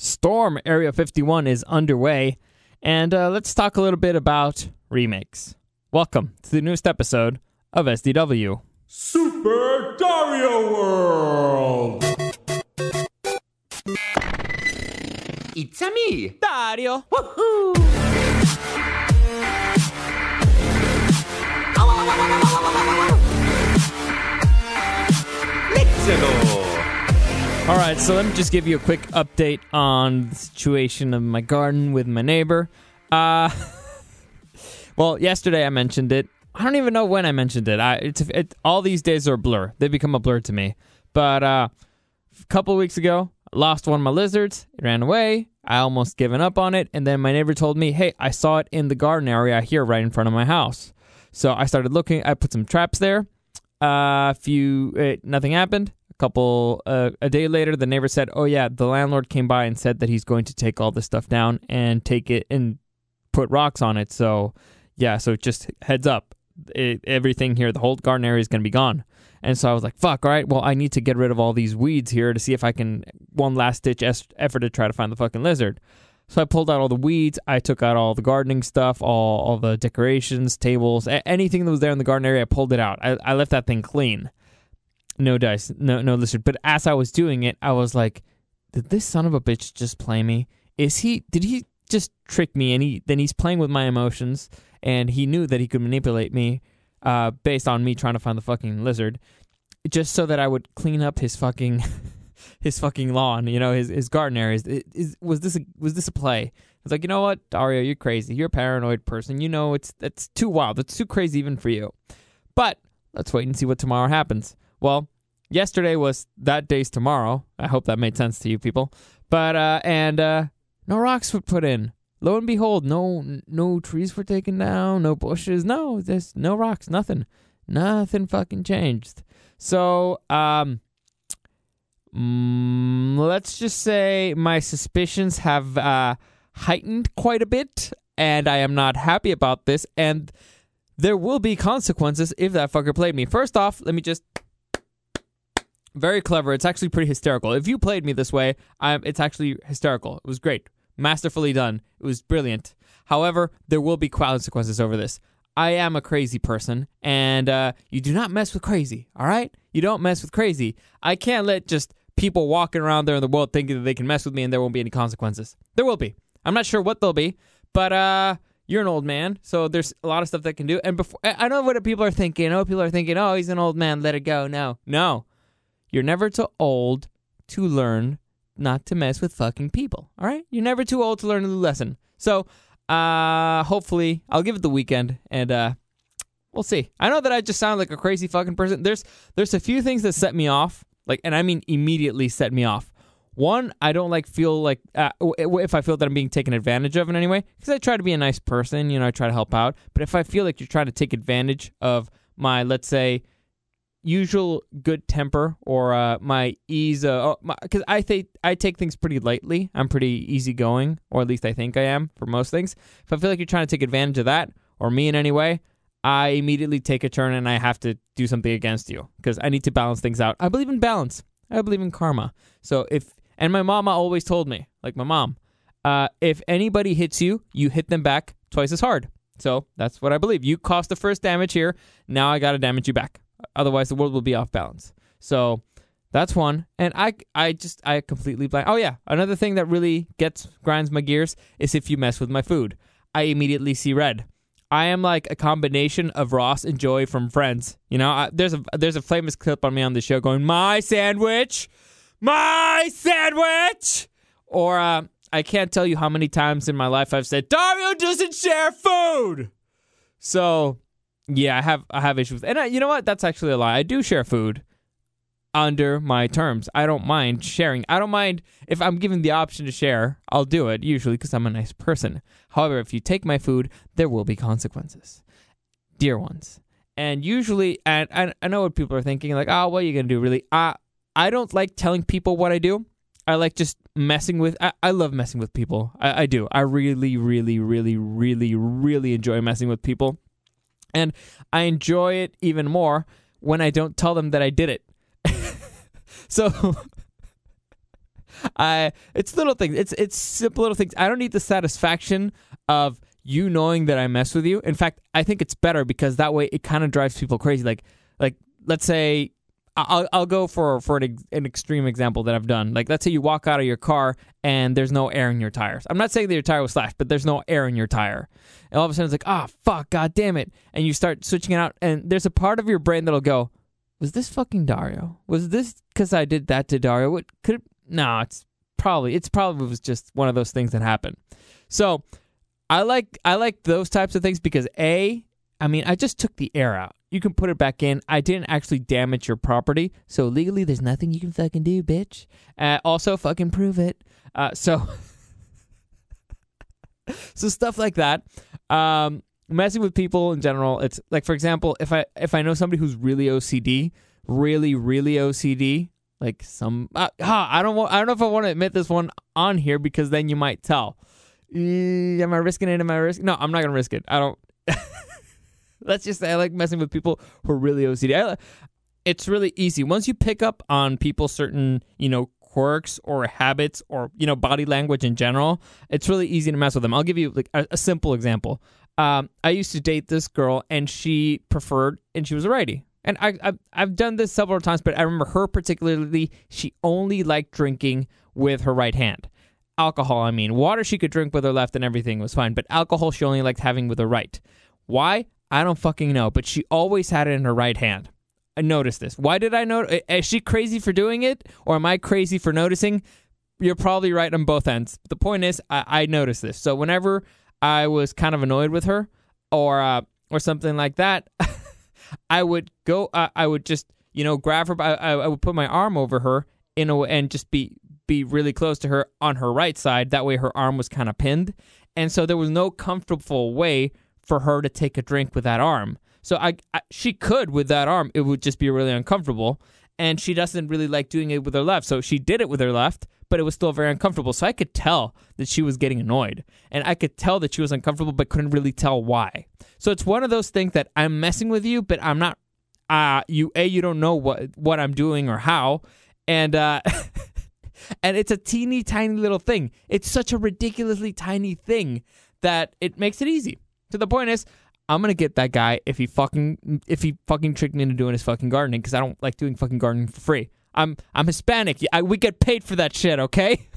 Storm Area 51 is underway, and uh, let's talk a little bit about remakes. Welcome to the newest episode of SDW. Super Dario World! It's a me! Dario! Woohoo! Let's go! All right, so let me just give you a quick update on the situation of my garden with my neighbor. Uh, well, yesterday I mentioned it. I don't even know when I mentioned it. I it's it, all these days are a blur. They become a blur to me. But uh, a couple weeks ago, I lost one of my lizards. It ran away. I almost given up on it, and then my neighbor told me, "Hey, I saw it in the garden area here, right in front of my house." So I started looking. I put some traps there. A uh, few, uh, nothing happened couple uh, a day later the neighbor said oh yeah the landlord came by and said that he's going to take all this stuff down and take it and put rocks on it so yeah so just heads up it, everything here the whole garden area is going to be gone and so i was like fuck all right well i need to get rid of all these weeds here to see if i can one last ditch effort to try to find the fucking lizard so I pulled out all the weeds. I took out all the gardening stuff, all, all the decorations, tables, anything that was there in the garden area. I pulled it out. I, I left that thing clean no dice, no no lizard. But as I was doing it, I was like, did this son of a bitch just play me? Is he? Did he just trick me? And he then he's playing with my emotions, and he knew that he could manipulate me, uh, based on me trying to find the fucking lizard, just so that I would clean up his fucking. his fucking lawn, you know, his his garden areas. Is, was this a, was this a play? It's like, you know what, Dario, you're crazy. You're a paranoid person. You know, it's it's too wild. It's too crazy even for you. But let's wait and see what tomorrow happens. Well, yesterday was that day's tomorrow. I hope that made sense to you people. But uh and uh no rocks were put in. Lo and behold, no no trees were taken down, no bushes, no, there's no rocks, nothing. Nothing fucking changed. So, um mm, let's just say my suspicions have uh heightened quite a bit and I am not happy about this and there will be consequences if that fucker played me. First off, let me just very clever. It's actually pretty hysterical. If you played me this way, I'm, it's actually hysterical. It was great. Masterfully done. It was brilliant. However, there will be consequences over this. I am a crazy person, and uh, you do not mess with crazy, all right? You don't mess with crazy. I can't let just people walking around there in the world thinking that they can mess with me and there won't be any consequences. There will be. I'm not sure what they'll be, but uh, you're an old man, so there's a lot of stuff that can do. And before, I know what people are thinking. Know people are thinking, oh, he's an old man, let it go. No, no. You're never too old to learn not to mess with fucking people. All right? You're never too old to learn a lesson. So, uh, hopefully, I'll give it the weekend and uh, we'll see. I know that I just sound like a crazy fucking person. There's there's a few things that set me off, like, and I mean immediately set me off. One, I don't like feel like uh, if I feel that I'm being taken advantage of in any way, because I try to be a nice person, you know, I try to help out. But if I feel like you're trying to take advantage of my, let's say, usual good temper or uh, my ease because uh, I think I take things pretty lightly. I'm pretty easygoing, or at least I think I am for most things. If I feel like you're trying to take advantage of that or me in any way, I immediately take a turn and I have to do something against you because I need to balance things out. I believe in balance. I believe in karma. So if and my mama always told me, like my mom, uh, if anybody hits you, you hit them back twice as hard. So that's what I believe. You cost the first damage here. Now I got to damage you back. Otherwise, the world will be off balance. So that's one. And I, I just, I completely blank. Oh yeah, another thing that really gets grinds my gears is if you mess with my food. I immediately see red. I am like a combination of Ross and Joey from Friends. You know, I, there's a there's a famous clip on me on the show going, "My sandwich, my sandwich," or uh, I can't tell you how many times in my life I've said, "Dario doesn't share food." So yeah, I have I have issues, and I, you know what? That's actually a lie. I do share food. under my terms. I don't mind sharing. I don't mind if I'm given the option to share, I'll do it usually because I'm a nice person. However, if you take my food, there will be consequences. Dear ones. And usually, and, and I know what people are thinking like, oh, what are you to do really? Uh, I don't like telling people what I do. I like just messing with. I, I love messing with people. I, I do. I really, really, really, really, really enjoy messing with people, and I enjoy it even more when I don't tell them that I did it. so, I it's little things. It's it's simple little things. I don't need the satisfaction of you knowing that I mess with you. In fact, I think it's better because that way it kind of drives people crazy. Like like let's say I'll, I'll go for for an, an extreme example that I've done. Like, let's say you walk out of your car and there's no air in your tires. I'm not saying that your tire was slashed, but there's no air in your tire. And all of a sudden it's like, ah, oh, fuck, god damn it. And you start switching it out, and there's a part of your brain that'll go, was this fucking Dario? Was this because I did that to Dario? What could? No, it's probably it's probably was just one of those things that happened. So I like I like those types of things because a I mean I just took the air out you can put it back in. I didn't actually damage your property, so legally there's nothing you can fucking do, bitch. Uh, also, fucking prove it. Uh, so, so stuff like that. Um, messing with people in general. It's like, for example, if I if I know somebody who's really OCD, really really OCD, like some, uh, I don't want, I don't know if I want to admit this one on here because then you might tell. am I risking it? Am I risking? No, I'm not gonna risk it. I don't. Let's just say I like messing with people who are really OCD. I, it's really easy once you pick up on people's certain, you know, quirks or habits or you know body language in general. It's really easy to mess with them. I'll give you like a, a simple example. Um, I used to date this girl, and she preferred, and she was a righty. And I, I've, I've done this several times, but I remember her particularly. She only liked drinking with her right hand. Alcohol, I mean, water she could drink with her left, and everything was fine. But alcohol, she only liked having with her right. Why? I don't fucking know, but she always had it in her right hand. I noticed this. Why did I know? Is she crazy for doing it, or am I crazy for noticing? You're probably right on both ends. The point is, I, I noticed this. So whenever I was kind of annoyed with her, or uh, or something like that, I would go. Uh, I would just you know grab her. I, I would put my arm over her in a and just be be really close to her on her right side. That way, her arm was kind of pinned, and so there was no comfortable way for her to take a drink with that arm. So I, I, she could with that arm. It would just be really uncomfortable, and she doesn't really like doing it with her left. So she did it with her left, but it was still very uncomfortable. So I could tell that she was getting annoyed, and I could tell that she was uncomfortable, but couldn't really tell why. So it's one of those things that I'm messing with you, but I'm not. Uh, you a you don't know what what I'm doing or how, and uh, and it's a teeny tiny little thing. It's such a ridiculously tiny thing that it makes it easy. So the point is, I'm gonna get that guy if he fucking if he fucking tricked me into doing his fucking gardening because I don't like doing fucking gardening for free. I'm I'm Hispanic. I, we get paid for that shit, okay?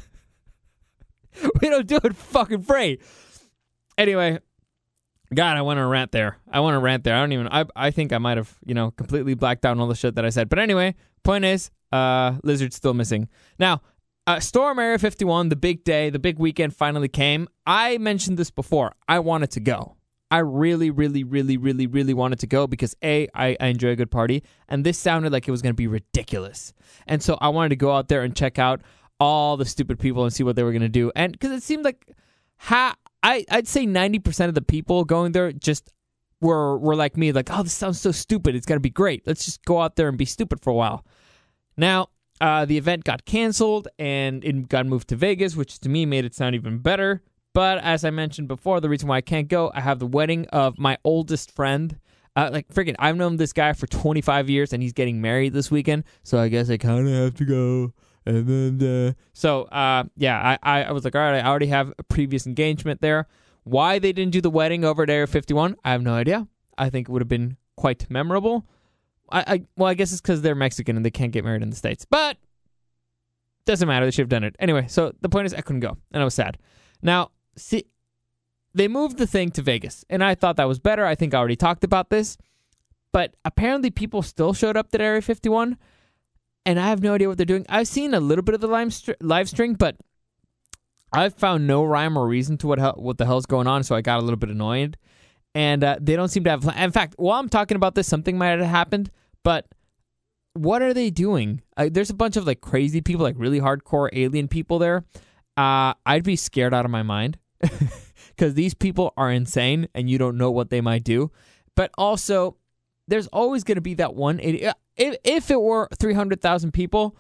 we don't do it fucking free. Anyway, God, I want to rant there. I want to rant there. I don't even. I I think I might have you know completely blacked out all the shit that I said. But anyway, point is, uh, lizard's still missing. Now, uh, Storm Area 51, the big day, the big weekend finally came. I mentioned this before. I wanted to go. I really, really, really, really, really wanted to go because A, I, I enjoy a good party, and this sounded like it was going to be ridiculous. And so I wanted to go out there and check out all the stupid people and see what they were going to do. And because it seemed like, ha, I, I'd say 90% of the people going there just were, were like me, like, oh, this sounds so stupid. It's going to be great. Let's just go out there and be stupid for a while. Now, uh, the event got canceled and it got moved to Vegas, which to me made it sound even better but as I mentioned before, the reason why I can't go, I have the wedding of my oldest friend. Uh, like freaking, I've known this guy for 25 years, and he's getting married this weekend. So I guess I kind of have to go. And then, uh, so uh, yeah, I, I was like, all right, I already have a previous engagement there. Why they didn't do the wedding over at Area 51, I have no idea. I think it would have been quite memorable. I, I well, I guess it's because they're Mexican and they can't get married in the states, but doesn't matter. They should have done it anyway. So the point is, I couldn't go, and I was sad. Now see, they moved the thing to Vegas, and I thought that was better. I think I already talked about this, but apparently people still showed up at Area 51, and I have no idea what they're doing. I've seen a little bit of the live, string, but I've found no rhyme or reason to what hell, what the hell's going on, so I got a little bit annoyed. And uh, they don't seem to have. In fact, while I'm talking about this, something might have happened, but what are they doing? Uh, there's a bunch of like crazy people, like really hardcore alien people there. Uh, I'd be scared out of my mind because these people are insane and you don't know what they might do. But also, there's always going to be that one idiot. Uh, if, if it were 300,000 people,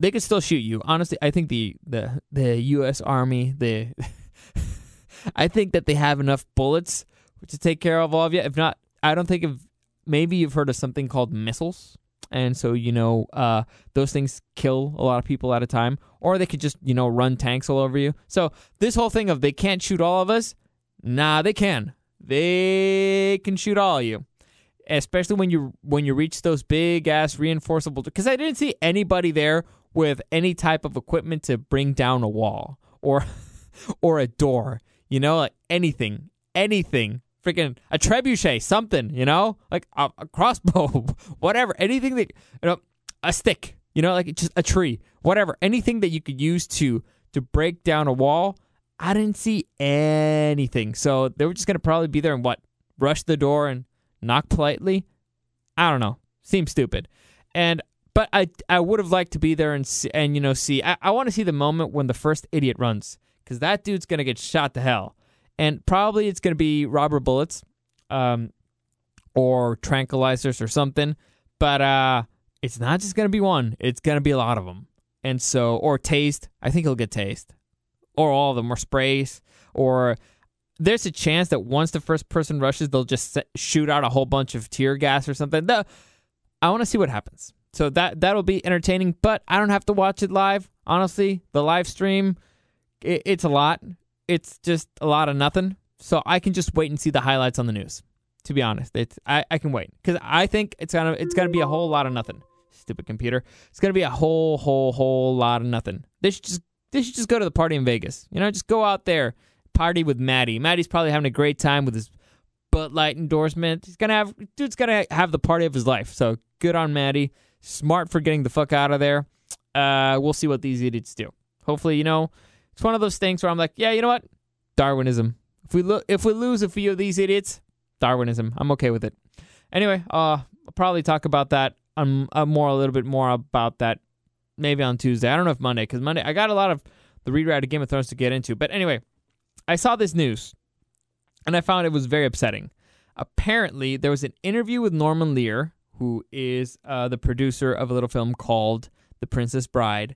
they could still shoot you. Honestly, I think the the the U.S. Army, the I think that they have enough bullets to take care of all of you. If not, I don't think of maybe you've heard of something called missiles. And so, you know, uh, those things kill a lot of people at a time, or they could just, you know, run tanks all over you. So, this whole thing of they can't shoot all of us, nah, they can. They can shoot all of you especially when you when you reach those big ass reinforceable because I didn't see anybody there with any type of equipment to bring down a wall or or a door, you know, like anything, anything. Freaking a trebuchet, something, you know, like a, a crossbow, whatever, anything that you know, a stick, you know, like just a tree, whatever, anything that you could use to to break down a wall. I didn't see anything, so they were just gonna probably be there and what, rush the door and knock politely. I don't know, seems stupid, and but I I would have liked to be there and see, and you know see I, I want to see the moment when the first idiot runs because that dude's gonna get shot to hell, and probably it's gonna be rubber bullets, um, or tranquilizers or something. But uh, it's not just gonna be one; it's gonna be a lot of them, and so or taste. I think he'll get taste, or all of them, or sprays, or there's a chance that once the first person rushes, they'll just set, shoot out a whole bunch of tear gas or something. The, I want to see what happens. So that that'll be entertaining, but I don't have to watch it live. Honestly, the live stream, it, it's a lot. It's just a lot of nothing. So I can just wait and see the highlights on the news. To be honest, it's I, I can wait because I think it's gonna it's gonna be a whole lot of nothing. Stupid computer. It's gonna be a whole whole whole lot of nothing. They should just they should just go to the party in Vegas. You know, just go out there, party with Matty. Matty's probably having a great time with his Bud Light endorsement. He's gonna have dude's gonna have the party of his life. So good on Matty smart for getting the fuck out of there. Uh, we'll see what these idiots do. Hopefully, you know, it's one of those things where I'm like, yeah, you know what? Darwinism. If we lo- if we lose a few of these idiots, Darwinism. I'm okay with it. Anyway, uh, I'll probably talk about that um, uh, more a little bit more about that maybe on Tuesday. I don't know if Monday because Monday I got a lot of the rewrite of Game of Thrones to get into. But anyway, I saw this news and I found it was very upsetting. Apparently, there was an interview with Norman Lear, who is uh, the producer of a little film called The Princess Bride,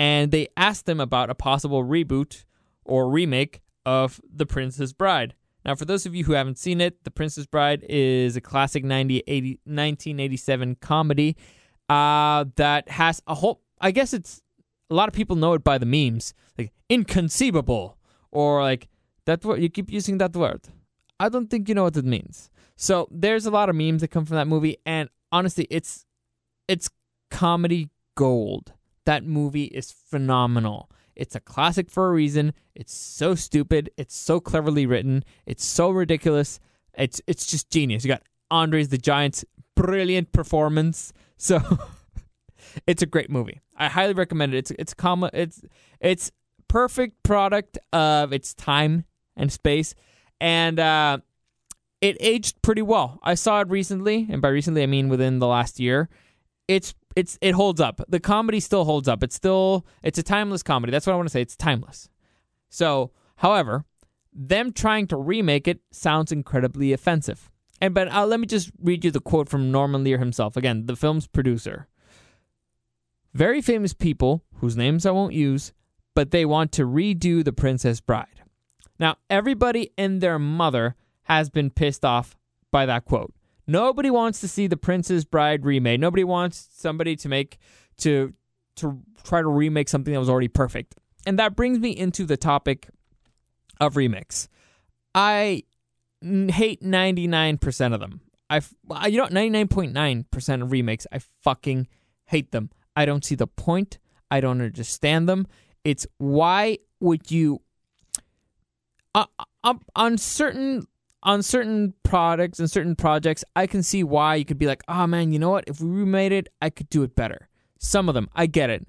and they asked them about a possible reboot or remake of The Princess Bride. Now, for those of you who haven't seen it, The Princess Bride is a classic 90, 80, 1987 comedy uh, that has a whole. I guess it's a lot of people know it by the memes, like inconceivable, or like that word. You keep using that word. I don't think you know what it means. So there's a lot of memes that come from that movie, and honestly, it's it's comedy gold. That movie is phenomenal. It's a classic for a reason. It's so stupid. It's so cleverly written. It's so ridiculous. It's it's just genius. You got Andres the Giant's brilliant performance. So it's a great movie. I highly recommend it. It's it's comma it's it's perfect product of its time and space, and uh, it aged pretty well. I saw it recently, and by recently I mean within the last year. It's it's it holds up. The comedy still holds up. It's still it's a timeless comedy. That's what I want to say. It's timeless. So, however, them trying to remake it sounds incredibly offensive. And but uh, let me just read you the quote from Norman Lear himself. Again, the film's producer. Very famous people whose names I won't use, but they want to redo The Princess Bride. Now, everybody and their mother has been pissed off by that quote. Nobody wants to see the Princess Bride remade. Nobody wants somebody to make to to try to remake something that was already perfect. And that brings me into the topic of remix. I hate 99% of them. I you know 99.9% of remakes I fucking hate them. I don't see the point. I don't understand them. It's why would you uh, uh, on certain on certain products and certain projects, I can see why you could be like, oh man, you know what? If we remade it, I could do it better. Some of them, I get it.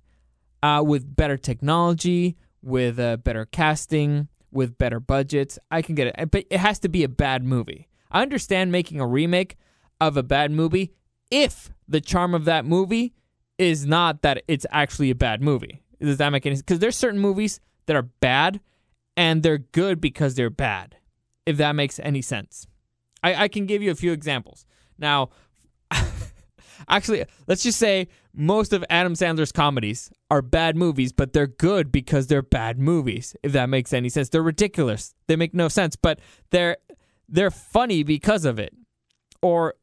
Uh, with better technology, with uh, better casting, with better budgets, I can get it. But it has to be a bad movie. I understand making a remake of a bad movie if the charm of that movie is not that it's actually a bad movie. Does that make any sense? Because there's certain movies that are bad and they're good because they're bad. If that makes any sense. I, I can give you a few examples. Now, actually, let's just say most of Adam Sandler's comedies are bad movies, but they're good because they're bad movies. If that makes any sense, they're ridiculous. They make no sense, but they're they're funny because of it. Or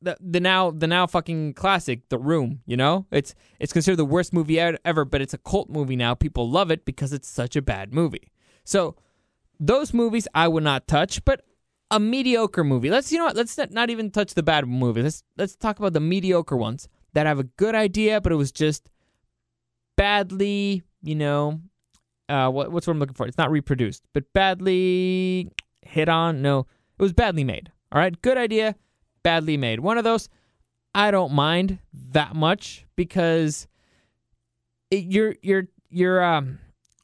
the the now the now fucking classic, The Room. You know, it's it's considered the worst movie ever, but it's a cult movie now. People love it because it's such a bad movie. So those movies I would not touch, but a mediocre movie. Let's you know what? Let's not, even touch the bad movies. Let's let's talk about the mediocre ones that have a good idea, but it was just badly, you know, uh, what, what's what I'm looking for? It's not reproduced, but badly hit on. No, it was badly made. All right, good idea, badly made. One of those I don't mind that much because it, you're you're you're um.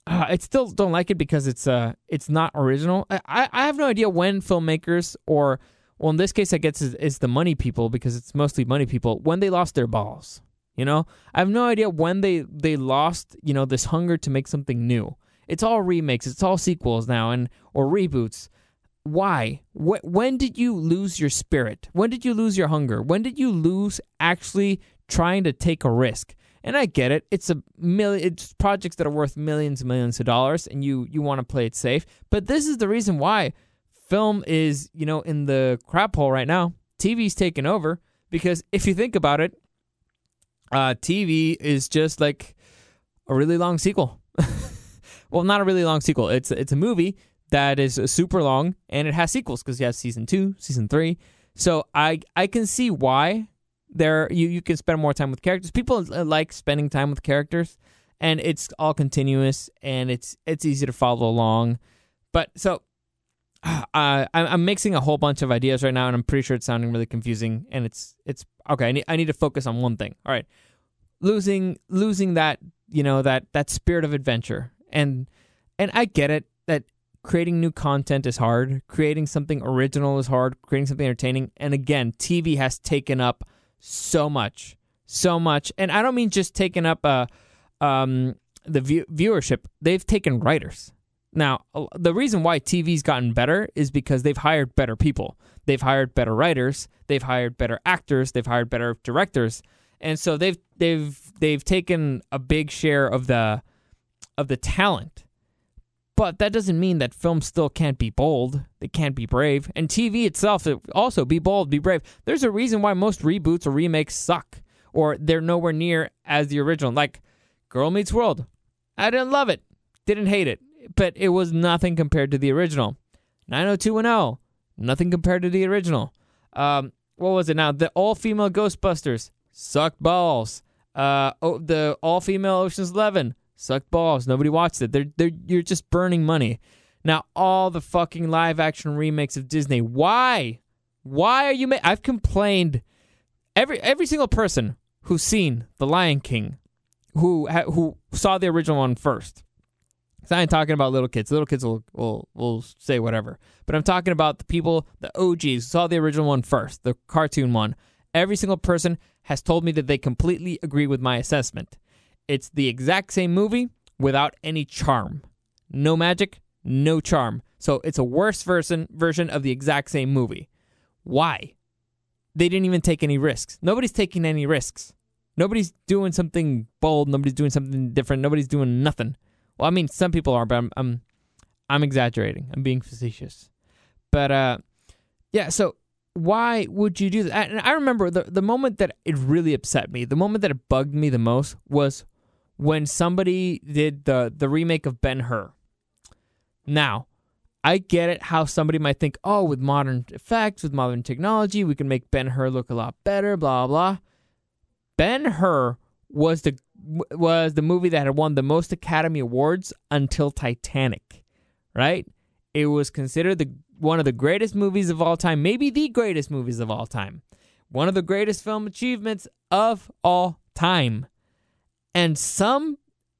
Uh, I still don't like it because it's uh it's not original. I, I have no idea when filmmakers or well in this case I guess it's, it's the money people because it's mostly money people when they lost their balls. You know, I have no idea when they they lost you know this hunger to make something new. It's all remakes. It's all sequels now and or reboots. Why? Wh- when did you lose your spirit? When did you lose your hunger? When did you lose actually trying to take a risk? And I get it. It's a million. It's projects that are worth millions and millions of dollars, and you you want to play it safe. But this is the reason why film is you know in the crap hole right now. TV's taken over because if you think about it, uh, TV is just like a really long sequel. well, not a really long sequel. It's it's a movie that is super long and it has sequels because you have season two, season three. So I I can see why there you you can spend more time with characters. People like spending time with characters, and it's all continuous and it's it's easy to follow along. But so. Uh, I'm I'm mixing a whole bunch of ideas right now, and I'm pretty sure it's sounding really confusing. And it's it's okay. I need I need to focus on one thing. All right, losing losing that you know that that spirit of adventure and and I get it that creating new content is hard creating something original is hard creating something entertaining and again TV has taken up so much so much. And I don't mean just taking up uh um the view- viewership. They've taken writers. Now the reason why TV's gotten better is because they've hired better people. They've hired better writers. They've hired better actors. They've hired better directors. And so they've they've they've taken a big share of the of the talent. But that doesn't mean that film still can't be bold. They can't be brave. And TV itself it also be bold, be brave. There's a reason why most reboots or remakes suck or they're nowhere near as the original. Like Girl Meets World. I didn't love it. Didn't hate it. But it was nothing compared to the original. 90210. Nothing compared to the original. Um, what was it now? The all female Ghostbusters sucked balls. Uh, oh, the all female Ocean's Eleven sucked balls. Nobody watched it. They're, they're, you're just burning money. Now, all the fucking live action remakes of Disney. Why? Why are you? Ma- I've complained. Every every single person who's seen The Lion King, who ha- who saw the original one first. I ain't talking about little kids. Little kids will, will will say whatever. But I'm talking about the people, the OGs, saw the original one first, the cartoon one. Every single person has told me that they completely agree with my assessment. It's the exact same movie without any charm. No magic, no charm. So it's a worse version version of the exact same movie. Why? They didn't even take any risks. Nobody's taking any risks. Nobody's doing something bold. Nobody's doing something different. Nobody's doing nothing. Well, I mean, some people are, but I'm I'm, I'm exaggerating. I'm being facetious. But uh, yeah. So why would you do that? And I remember the the moment that it really upset me, the moment that it bugged me the most was when somebody did the the remake of Ben Hur. Now, I get it how somebody might think, oh, with modern effects, with modern technology, we can make Ben Hur look a lot better, blah blah. Ben Hur was the was the movie that had won the most Academy Awards until Titanic, right? It was considered the one of the greatest movies of all time, maybe the greatest movies of all time. One of the greatest film achievements of all time. And some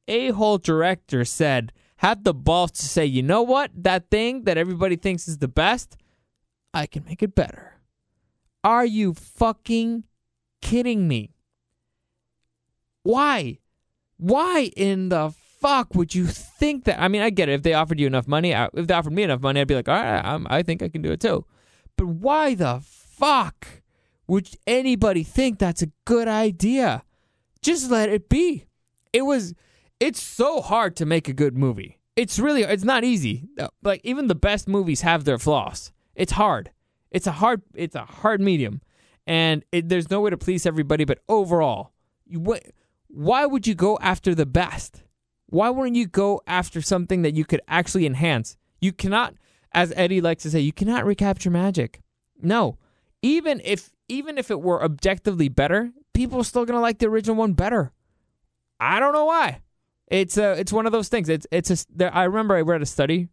a-hole director said, had the balls to say, you know what? That thing that everybody thinks is the best, I can make it better. Are you fucking kidding me? Why? Why in the fuck would you think that? I mean, I get it. If they offered you enough money, if they offered me enough money, I'd be like, all right, I'm, I think I can do it too. But why the fuck would anybody think that's a good idea? Just let it be. It was. It's so hard to make a good movie. It's really. It's not easy. Like even the best movies have their flaws. It's hard. It's a hard. It's a hard medium, and it, there's no way to please everybody. But overall, you wh- why would you go after the best? Why wouldn't you go after something that you could actually enhance? You cannot, as Eddie likes to say, you cannot recapture magic. No, even if even if it were objectively better, people are still gonna like the original one better. I don't know why. It's uh, it's one of those things. It's it's a. There, I remember I read a study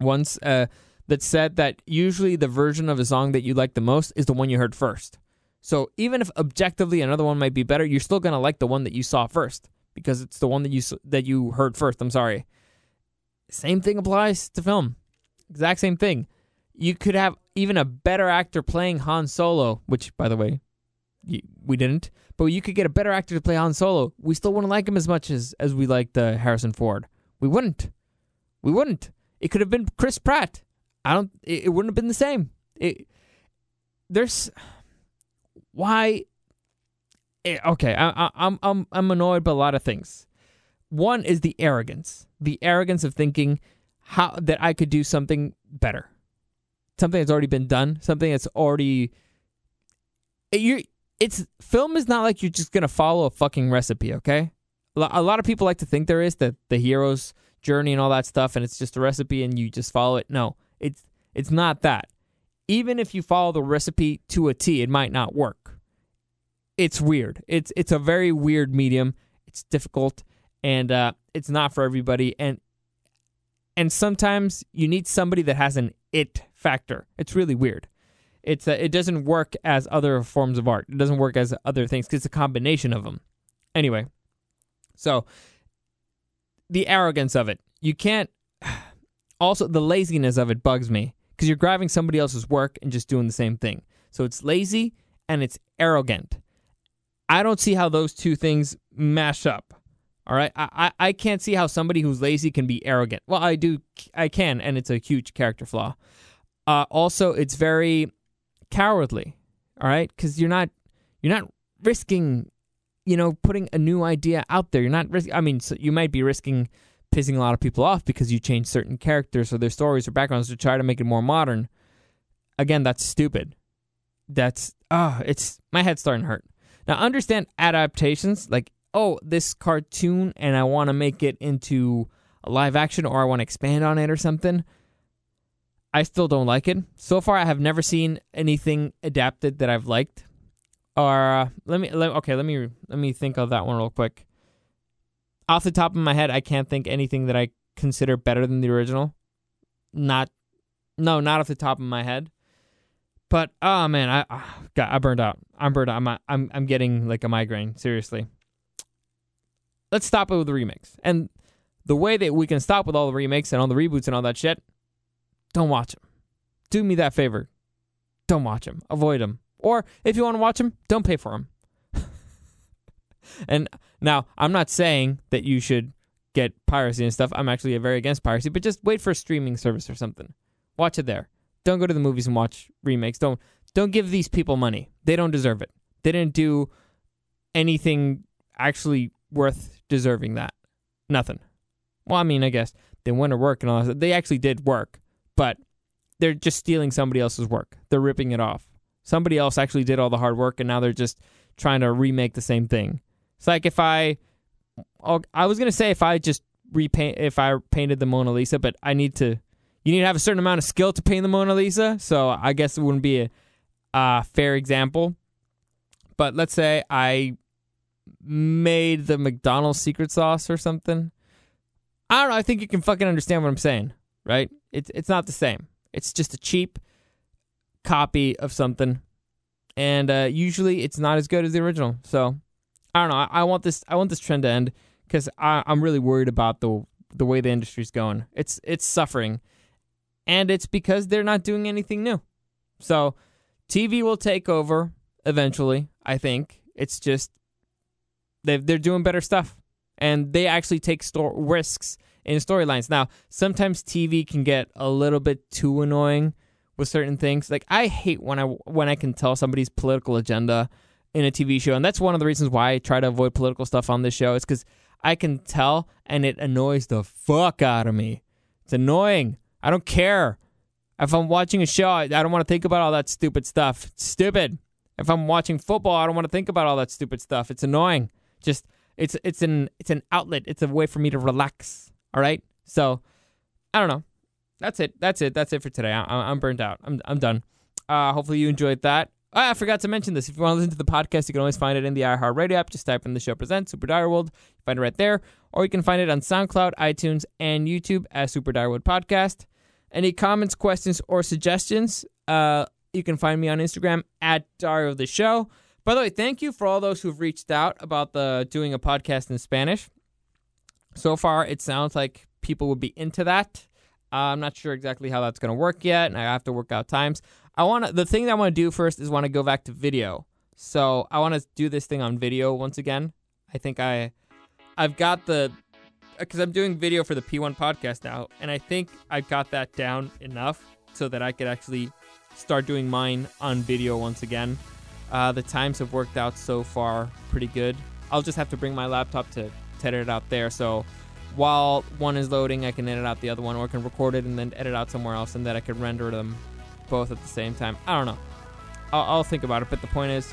once uh, that said that usually the version of a song that you like the most is the one you heard first. So even if objectively another one might be better, you're still gonna like the one that you saw first because it's the one that you that you heard first. I'm sorry. Same thing applies to film. Exact same thing. You could have even a better actor playing Han Solo, which by the way, we didn't. But you could get a better actor to play Han Solo. We still wouldn't like him as much as as we liked uh, Harrison Ford. We wouldn't. We wouldn't. It could have been Chris Pratt. I don't. It, it wouldn't have been the same. It, there's why. eh, okay, I, I, I'm I'm I'm annoyed by a lot of things. One is the arrogance, the arrogance of thinking how that I could do something better, something that's already been done, something that's already. You, it's film is not like you're just gonna follow a fucking recipe, okay? A lot of people like to think there is that the hero's journey and all that stuff, and it's just a recipe and you just follow it. No, it's it's not that. Even if you follow the recipe to a T, it might not work. It's weird. It's it's a very weird medium. It's difficult, and uh, it's not for everybody. And and sometimes you need somebody that has an it factor. It's really weird. It's uh, it doesn't work as other forms of art. It doesn't work as other things because it's a combination of them. Anyway, so the arrogance of it. You can't. Also, the laziness of it bugs me because you're grabbing somebody else's work and just doing the same thing. So it's lazy and it's arrogant. I don't see how those two things mash up. All right, I, I I can't see how somebody who's lazy can be arrogant. Well, I do, I can, and it's a huge character flaw. Uh, also, it's very cowardly. All right, because you're not you're not risking, you know, putting a new idea out there. You're not risking. I mean, so you might be risking pissing a lot of people off because you change certain characters or their stories or backgrounds to try to make it more modern. Again, that's stupid. That's ah, it's my head's starting to hurt. Now, understand adaptations like oh, this cartoon and I want to make it into a live action or I want to expand on it or something. I still don't like it. So far, I have never seen anything adapted that I've liked. Or uh, let me let, okay, let me let me think of that one real quick. Off the top of my head, I can't think anything that I consider better than the original. Not, no, not off the top of my head. But oh man, I ah, God, I burned out. I'm burned out. I'm I'm I'm getting like a migraine. Seriously. Let's stop it with the remakes. And the way that we can stop with all the remakes and all the reboots and all that shit, don't watch them. Do me that favor. Don't watch them. Avoid them. Or if you want to watch them, don't pay for them. and now, I'm not saying that you should get piracy and stuff. I'm actually very against piracy, but just wait for a streaming service or something. Watch it there. Don't go to the movies and watch remakes. Don't don't give these people money. They don't deserve it. They didn't do anything actually worth deserving that. Nothing. Well, I mean, I guess they went to work and all that. They actually did work, but they're just stealing somebody else's work. They're ripping it off. Somebody else actually did all the hard work, and now they're just trying to remake the same thing. It's like if I, I was gonna say if I just repaint, if I painted the Mona Lisa, but I need to, you need to have a certain amount of skill to paint the Mona Lisa. So I guess it wouldn't be a, a fair example. But let's say I made the McDonald's secret sauce or something. I don't know. I think you can fucking understand what I'm saying, right? It's it's not the same. It's just a cheap copy of something, and uh, usually it's not as good as the original. So I don't know. I, I want this. I want this trend to end because I'm really worried about the the way the industry's going. It's it's suffering, and it's because they're not doing anything new. So TV will take over eventually. I think it's just they they're doing better stuff, and they actually take sto- risks in storylines. Now, sometimes TV can get a little bit too annoying with certain things. Like I hate when I when I can tell somebody's political agenda in a TV show, and that's one of the reasons why I try to avoid political stuff on this show. Is because I can tell, and it annoys the fuck out of me. It's annoying. I don't care. If I'm watching a show, I don't want to think about all that stupid stuff. It's stupid. If I'm watching football, I don't want to think about all that stupid stuff. It's annoying. Just it's it's an it's an outlet. It's a way for me to relax. All right. So I don't know. That's it. That's it. That's it for today. I, am burned out. I'm I'm done. Uh, hopefully you enjoyed that. Oh, I forgot to mention this. If you want to listen to the podcast, you can always find it in the iHeartRadio app. Just type in the show presents Super Dario World. You find it right there, or you can find it on SoundCloud, iTunes, and YouTube as Super Dario World Podcast. Any comments, questions, or suggestions? Uh, you can find me on Instagram at Dario the Show. By the way, thank you for all those who've reached out about the doing a podcast in Spanish. So far, it sounds like people would be into that. Uh, I'm not sure exactly how that's going to work yet, and I have to work out times. I want. The thing that I want to do first is want to go back to video. So I want to do this thing on video once again. I think I, I've got the, because I'm doing video for the P1 podcast now, and I think I've got that down enough so that I could actually start doing mine on video once again. Uh, the times have worked out so far pretty good. I'll just have to bring my laptop to, to edit it out there. So while one is loading, I can edit out the other one, or I can record it and then edit out somewhere else, and then I can render them both at the same time. I don't know. I'll, I'll think about it. But the point is,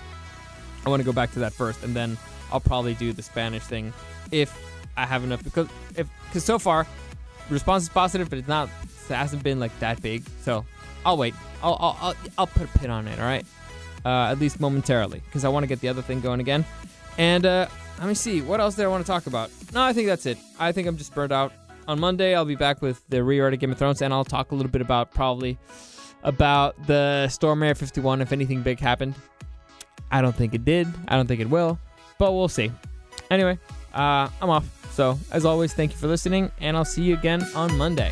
I want to go back to that first, and then I'll probably do the Spanish thing if I have enough. Because if because so far, response is positive, but it's not. It hasn't been like that big. So I'll wait. I'll I'll I'll, I'll put a pin on it. All right. Uh, at least momentarily, because I want to get the other thing going again. And uh, let me see. What else do I want to talk about? No, I think that's it. I think I'm just burned out. On Monday, I'll be back with the rewrite of Game of Thrones, and I'll talk a little bit about probably about the Storm Area 51 if anything big happened. I don't think it did. I don't think it will, but we'll see. Anyway, uh, I'm off. So, as always, thank you for listening, and I'll see you again on Monday.